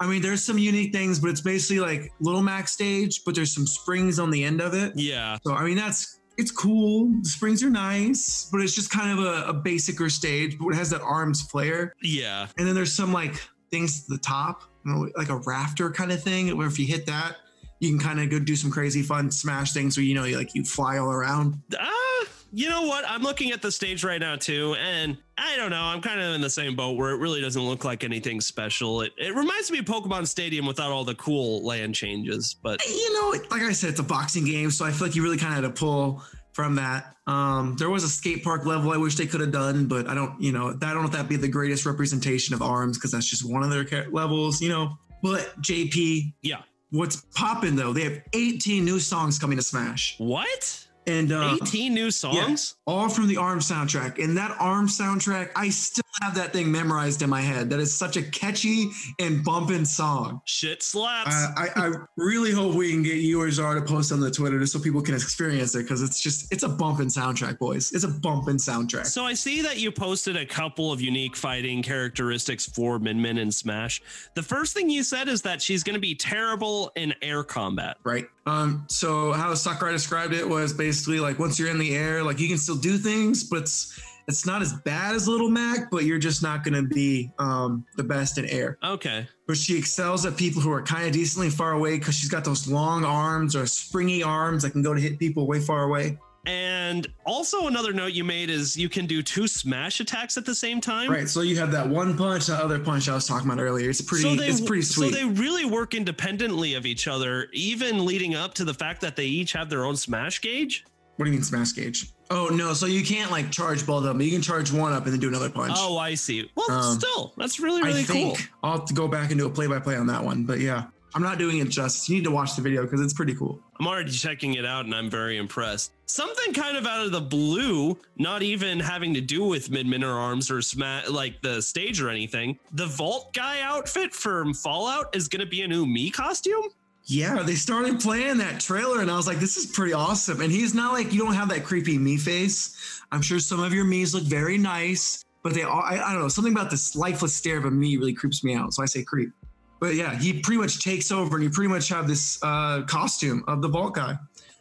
B: I mean, there's some unique things, but it's basically like Little Mac stage, but there's some springs on the end of it.
A: Yeah.
B: So I mean, that's it's cool. The springs are nice, but it's just kind of a, a basicer stage, but it has that arms flair.
A: Yeah.
B: And then there's some like things at the top, you know, like a rafter kind of thing, where if you hit that, you can kind of go do some crazy fun smash things where you know, you like you fly all around.
A: Ah, you know what? I'm looking at the stage right now too, and I don't know. I'm kind of in the same boat where it really doesn't look like anything special. It, it reminds me of Pokemon Stadium without all the cool land changes, but
B: You know, like I said, it's a boxing game, so I feel like you really kind of had to pull from that. Um, there was a skate park level I wish they could have done, but I don't, you know, I don't know if that'd be the greatest representation of arms because that's just one of their levels, you know. But JP,
A: yeah.
B: what's popping though? They have 18 new songs coming to Smash,
A: What?
B: And uh,
A: 18 new songs?
B: all from the ARM soundtrack. And that ARM soundtrack, I still have that thing memorized in my head. That is such a catchy and bumping song.
A: Shit slaps.
B: Uh, I, I really hope we can get you or Zara to post on the Twitter just so people can experience it because it's just it's a bumping soundtrack, boys. It's a bumping soundtrack.
A: So I see that you posted a couple of unique fighting characteristics for Min Min in Smash. The first thing you said is that she's going to be terrible in air combat.
B: right. Um. So how Sakurai described it was basically like once you're in the air, like you can still do things, but it's it's not as bad as Little Mac, but you're just not going to be um the best in air.
A: Okay.
B: but she excels at people who are kind of decently far away because she's got those long arms or springy arms that can go to hit people way far away.
A: And also another note you made is you can do two smash attacks at the same time.
B: Right. So you have that one punch, that other punch I was talking about earlier. It's pretty.
A: So they,
B: it's pretty sweet.
A: So they really work independently of each other, even leading up to the fact that they each have their own smash gauge.
B: what do you mean smash gauge? Oh no! So you can't like charge both of them. You can charge one up and then do another punch.
A: Oh, I see. Well,
B: Um,
A: still, that's really really
B: I think
A: cool.
B: I'll have to go back and do a play-by-play on that one. But yeah, I'm not doing it justice. You need to watch the video because it's pretty cool.
A: I'm already checking it out and I'm very impressed. Something kind of out of the blue, not even having to do with mid minor arms or sma- like the stage or anything. The Vault guy outfit from Fallout is going to be a new Mii costume.
B: Yeah, they started playing that trailer, and I was like, "This is pretty awesome." And he's not like you don't have that creepy Mii face. I'm sure some of your Mii's look very nice, but they all I, I don't know something about this lifeless stare of a Mii really creeps me out. So I say creep. But yeah, he pretty much takes over, and you pretty much have this uh, costume of the Vault guy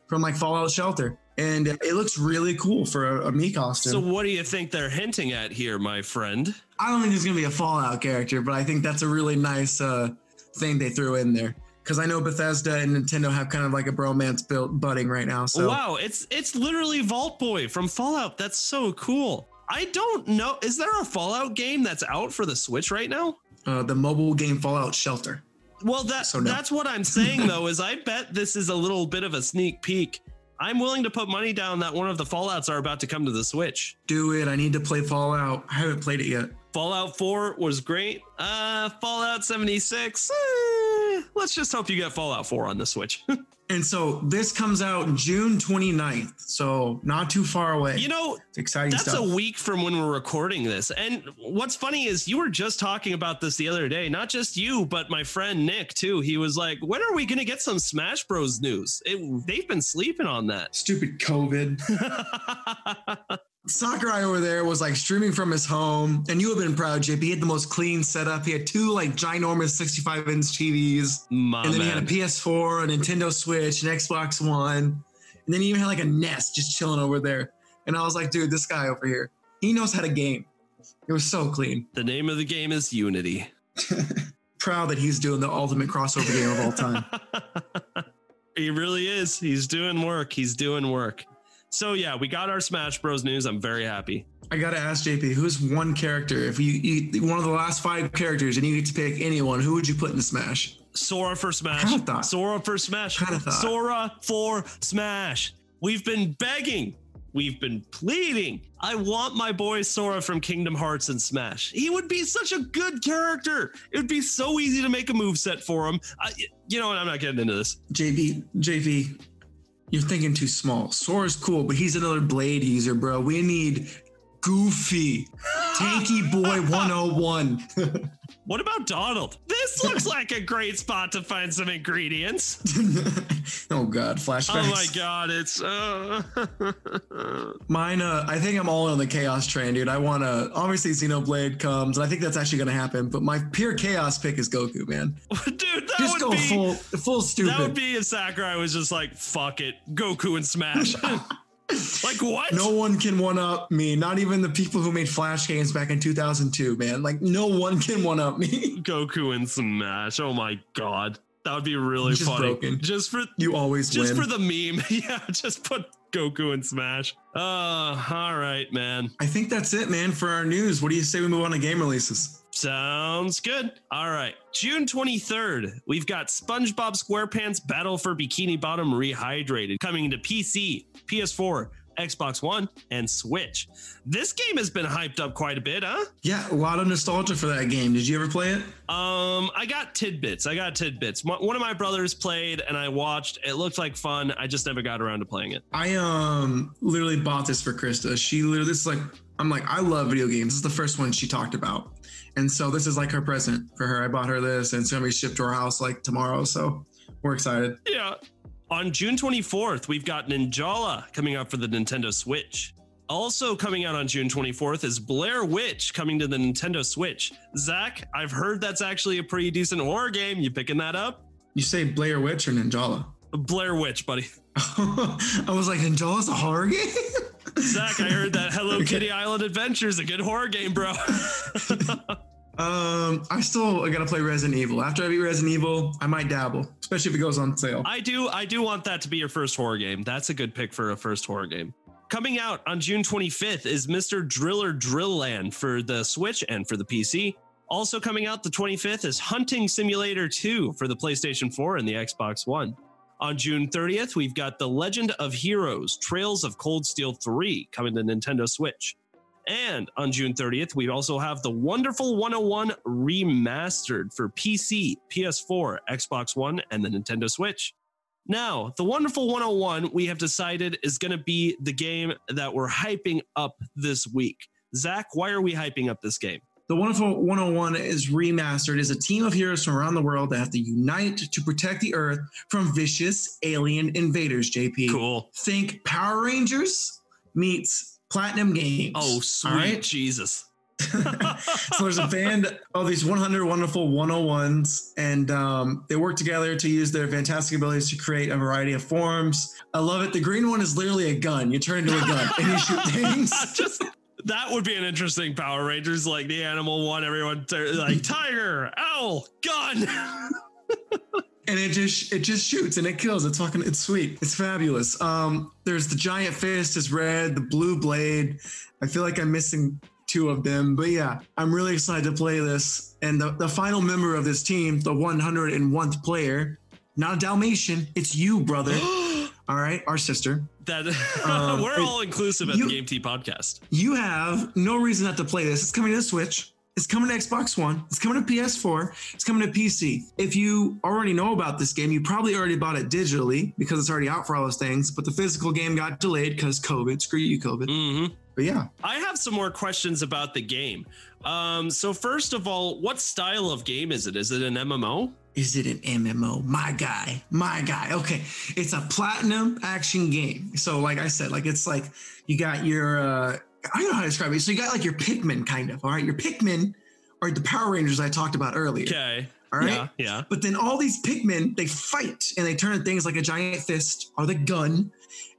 B: from like Fallout Shelter, and it looks really cool for a, a Mii costume.
A: So, what do you think they're hinting at here, my friend?
B: I don't think there's gonna be a Fallout character, but I think that's a really nice uh, thing they threw in there. Because I know Bethesda and Nintendo have kind of like a bromance built budding right now. So
A: Wow, it's it's literally Vault Boy from Fallout. That's so cool. I don't know. Is there a Fallout game that's out for the Switch right now?
B: Uh, the mobile game Fallout Shelter.
A: Well, that
B: So no.
A: that's what I'm saying though. Is I bet this is a little bit of a sneak peek. I'm willing to put money down that one of the Fallout's are about to come to the Switch.
B: Do it. I need to play Fallout. I haven't played it yet.
A: Fallout 4 was great. Uh, Fallout 76. eh, let's just hope you get Fallout 4 on the Switch.
B: And so this comes out June 29th. So not too far away.
A: you know,
B: it's exciting
A: that's
B: stuff.
A: a week from when we're recording this. And what's funny is you were just talking about this the other day. Not just you, but my friend Nick too. He was like, "When are we going to get some Smash Bros news?" It, they've been sleeping on that.
B: Stupid COVID. Sakurai over there was like streaming from his home, and you have been proud, JP. He had the most clean setup. He had two like ginormous 65 inch TVs,
A: My
B: and then he had a PS4, a Nintendo Switch, an Xbox One, and then he even had like a Nest just chilling over there. And I was like, dude, this guy over here, he knows how to game. It was so clean.
A: the name of the game is Unity.
B: Proud that he's doing the ultimate crossover game of all time.
A: he really is. He's doing work. He's doing work. So yeah, we got our Smash Bros news. I'm very happy.
B: I gotta ask JP, who's one character? If you, you one of the last five characters, and you get to pick anyone, who would you put in the Smash?
A: Sora for Smash.
B: Kinda thought.
A: Sora for Smash.
B: Kinda thought.
A: Sora for Smash. We've been begging. We've been pleading. I want my boy Sora from Kingdom Hearts and Smash. He would be such a good character. It would be so easy to make a move set for him. I, you know what? I'm not getting into this.
B: JP, JP, you're thinking too small. Sora's cool, but he's another blade user, bro. We need Goofy, Tanky Boy 101.
A: What about Donald? This looks like a great spot to find some ingredients.
B: oh God, flashbacks.
A: Oh my god, it's uh
B: Mine, uh, I think I'm all in on the chaos train, dude. I want to. Obviously, Xenoblade comes, and I think that's actually going to happen. But my pure chaos pick is Goku, man.
A: dude, that
B: Just
A: would
B: go
A: be
B: full, full stupid.
A: that would be if Sakurai was just like, fuck it, Goku and Smash. like what?
B: No one can one up me. Not even the people who made Flash games back in 2002, man. Like no one can one up me.
A: Goku and Smash. Oh my god. That would be really
B: Just
A: funny.
B: broken.
A: Just for
B: You always
A: just
B: win.
A: for the meme. yeah, just put Goku and Smash. Uh all right, man.
B: I think that's it, man, for our news. What do you say we move on to game releases?
A: Sounds good. All right. June 23rd, we've got SpongeBob SquarePants Battle for Bikini Bottom Rehydrated coming to PC, PS4, Xbox One, and Switch. This game has been hyped up quite a bit, huh?
B: Yeah, a lot of nostalgia for that game. Did you ever play it?
A: Um, I got tidbits. I got tidbits. One of my brothers played and I watched. It looked like fun. I just never got around to playing it.
B: I um literally bought this for Krista. She literally this is like I'm like I love video games. This is the first one she talked about, and so this is like her present for her. I bought her this, and it's gonna be shipped to her house like tomorrow. So we're excited.
A: Yeah. On June 24th, we've got Ninjala coming out for the Nintendo Switch. Also coming out on June 24th is Blair Witch coming to the Nintendo Switch. Zach, I've heard that's actually a pretty decent horror game. You picking that up?
B: You say Blair Witch or Ninjala?
A: Blair Witch, buddy.
B: I was like, Ninjala's a horror game.
A: Zach, I heard that Hello
B: Okay.
A: Kitty Island Adventure is a good horror game, bro.
B: um, I still gotta play Resident Evil. After I beat Resident Evil, I might dabble, especially if it goes on sale.
A: I do I do want that to be your first horror game. That's a good pick for a first horror game. Coming out on June 25th is Mr. Driller Drill Land for the Switch and for the PC. Also coming out the 25th is Hunting Simulator 2 for the PlayStation 4 and the Xbox One. On June 30th, we've got The Legend of Heroes Trails of Cold Steel 3 coming to Nintendo Switch. And on June 30th, we also have the Wonderful 101 remastered for PC, PS4, Xbox One, and the Nintendo Switch. Now, the Wonderful 101 we have decided is going to be the game that we're hyping up this week. Zach, why are we hyping up this game?
B: The Wonderful 101 is remastered as a team of heroes from around the world that have to unite to protect the Earth from vicious alien invaders, JP.
A: Cool.
B: Think Power Rangers meets Platinum Games.
A: Oh, sweet
B: All right?
A: Jesus.
B: so there's a band of these 100 wonderful 101s, and um, they work together to use their fantastic abilities to create a variety of forms. I love it. The green one is literally a gun. You turn into a gun and you shoot things.
A: Just that would be an interesting Power Rangers, like the animal one. Everyone like tiger, owl, gun.
B: and it just it just shoots and it kills. It's fucking it's sweet. It's fabulous. Um, there's the giant fist is red, the blue blade. I feel like I'm missing two of them, but yeah, I'm really excited to play this. And the, the final member of this team, the 101th player, not a Dalmatian, it's you, brother. All right, our sister.
A: That
B: Um,
A: we're all inclusive at
B: you-
A: the Game Tea podcast.
B: You have no reason not to play this. It's coming to the Switch. It's coming to Xbox One. It's coming to PS4. It's coming to PC. If you already know about this game, you probably already bought it digitally because it's already out for all those things. But the physical game got delayed because COVID. Screw you, COVID.
A: Mm-hmm.
B: But yeah,
A: I have some more questions about the game. Um, so first of all, what style of game is it? Is it an MMO?
B: Is it an MMO? My guy, my guy. Okay, it's a platinum action game. So, like I said, like it's like you got your uh, I don't know how to describe it. So you got like your Pikmin kind of. All right, your Pikmin are the Power Rangers I talked about earlier.
A: Okay.
B: All right.
A: Yeah. Yeah.
B: But then all these Pikmin, they fight and they turn things like a giant fist or the gun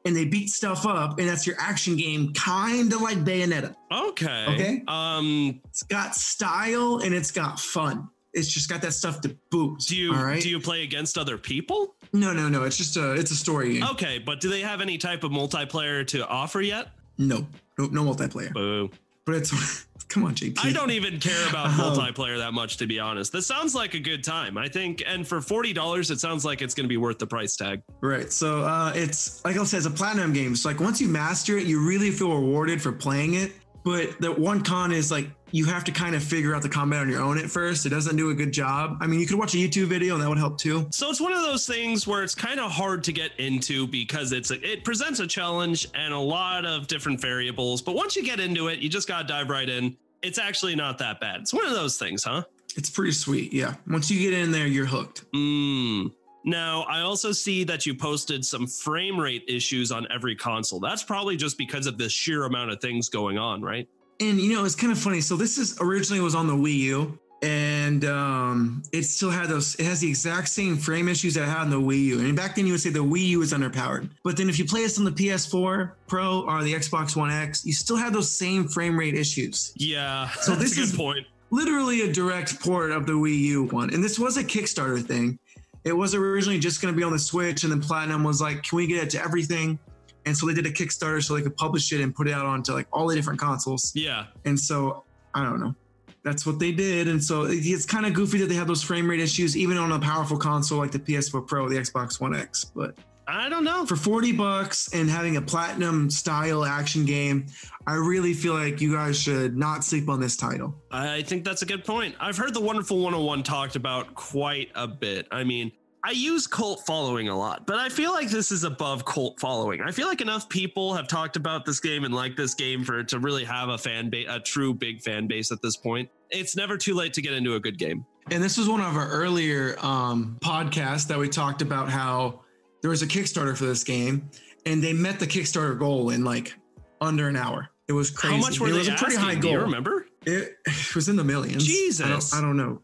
B: and they beat stuff up. And that's your action game, kind of like Bayonetta.
A: Okay.
B: Okay.
A: Um,
B: It's got style and it's got fun. It's just got that stuff to boot.
A: do you
B: right?
A: do you play against other people?
B: no, no, no. It's just a it's a story game.
A: Okay, but do they have any type of multiplayer to offer yet?
B: No, no, no multiplayer.
A: Boo.
B: But it's come on, JP.
A: I don't even care about
B: Oh.
A: multiplayer that much, to be honest. This sounds like a good time. I think, and for forty dollars, it sounds like it's going to be worth the price tag.
B: Right. So uh, it's like I said, it's a platinum game. So like once you master it, you really feel rewarded for playing it. But the one con is like you have to kind of figure out the combat on your own at first. It doesn't do a good job. I mean, you could watch a YouTube video and that would help too.
A: So it's one of those things where it's kind of hard to get into because it's a, it presents a challenge and a lot of different variables. But once you get into it, you just gotta dive right in. It's actually not that bad. It's one of those things, huh?
B: It's pretty sweet. Yeah. Once you get in there, you're hooked.
A: Mm. Now, I also see that you posted some frame rate issues on every console. That's probably just because of the sheer amount of things going on, right?
B: And you know, it's kind of funny. So this is originally was on the Wii U, and um, it still had those. It has the exact same frame issues that I had on the Wii U. And back then, you would say the Wii U is underpowered. But then, if you play this on the PS4 Pro or the Xbox One X, you still have those same frame rate issues.
A: Yeah.
B: So this
A: a good
B: is-
A: point.
B: Literally a direct port of the Wii U one. And this was a Kickstarter thing. It was originally just going to be on the Switch, and then Platinum was like, "Can we get it to everything?" And so they did a Kickstarter so they could publish it and put it out onto like all the different consoles.
A: Yeah.
B: And so I don't know. That's what they did. And so it- it's kind of goofy that they have those frame rate issues, even on a powerful console like the PS4 Pro, the Xbox One X. But
A: I don't know.
B: for 40 bucks and having a platinum style action game, I really feel like you guys should not sleep on this title.
A: I think that's a good point. I've heard the Wonderful 101 talked about quite a bit. I mean, I use cult following a lot, but I feel like this is above cult following. I feel like enough people have talked about this game and like this game for it to really have a fan base, a true big fan base at this point. It's never too late to get into a good game.
B: And this was one of our earlier um, podcasts that we talked about how there was a Kickstarter for this game and they met the Kickstarter goal in like under an hour. It was crazy.
A: How much were
B: it
A: they
B: was a pretty
A: asking?
B: high
A: Do
B: goal.
A: you remember?
B: It, it was in the millions.
A: Jesus.
B: I don't, I don't know.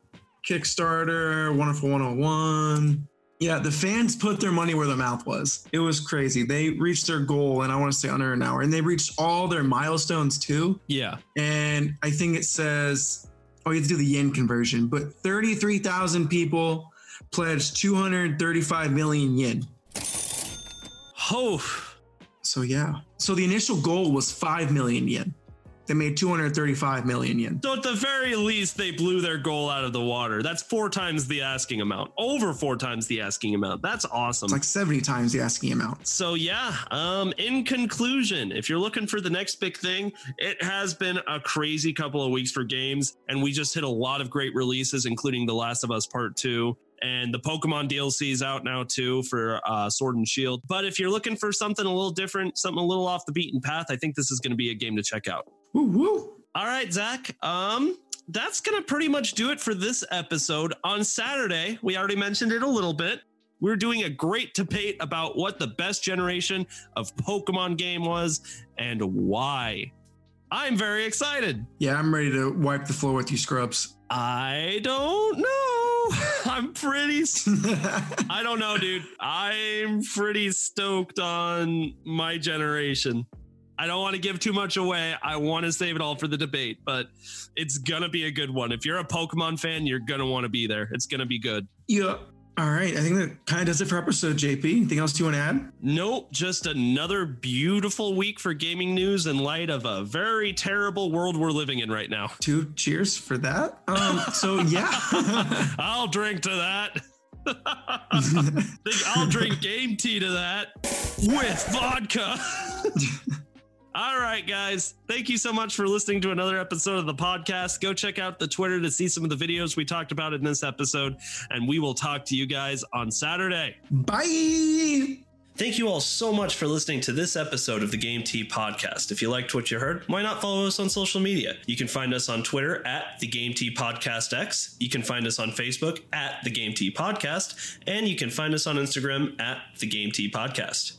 B: Kickstarter, Wonderful 101. Yeah, the fans put their money where their mouth was. It was crazy. They reached their goal, and I want to say under an hour, and they reached all their milestones too.
A: Yeah.
B: And I think it says, oh, you have to do the yen conversion, but 33,000 people pledged 235 million yen.
A: Oh,
B: So yeah. So the initial goal was 5 million yen. They made 235 million yen.
A: so at the very least, they blew their goal out of the water. That's four times the asking amount, over four times the asking amount. That's awesome.
B: It's like 70 times the asking amount.
A: So yeah, um, in conclusion, if you're looking for the next big thing, it has been a crazy couple of weeks for games, and we just hit a lot of great releases, including The Last of Us Part Two. And the Pokemon DLC is out now too for uh, Sword and Shield. But if you're looking for something a little different, something a little off the beaten path, I think this is going to be a game to check out.
B: Woo woo.
A: All right, Zach. Um, that's gonna pretty much do it for this episode. On Saturday, we already mentioned it a little bit. We're doing a great debate about what the best generation of Pokemon game was and why. I'm very excited.
B: Yeah, I'm ready to wipe the floor with you, scrubs.
A: I don't know. I'm pretty. I don't know, dude. I'm pretty stoked on my generation. I don't want to give too much away. I want to save it all for the debate, but it's going to be a good one. If you're a Pokemon fan, you're going to want to be there. It's going to be good.
B: yeah. All right. I think that kind of does it for episode JP. Anything else you want to add?
A: Nope, just another beautiful week for gaming news in light of a very terrible world we're living in right now.
B: Two cheers for that. Um, so yeah.
A: I'll drink to that. Think I'll drink game tea to that with vodka.
F: All right, guys. Thank you so much for listening to another episode of the podcast. Go check out the Twitter to see some of the videos we talked about in this episode, and we will talk to you guys on Saturday.
B: Bye.
A: Thank you all so much for listening to this episode of the Game Tea podcast. If you liked what you heard, why not follow us on social media? You can find us on Twitter at the Game Tea Podcast X. You can find us on Facebook at the Game Tea Podcast, and you can find us on Instagram at the Game Tea Podcast.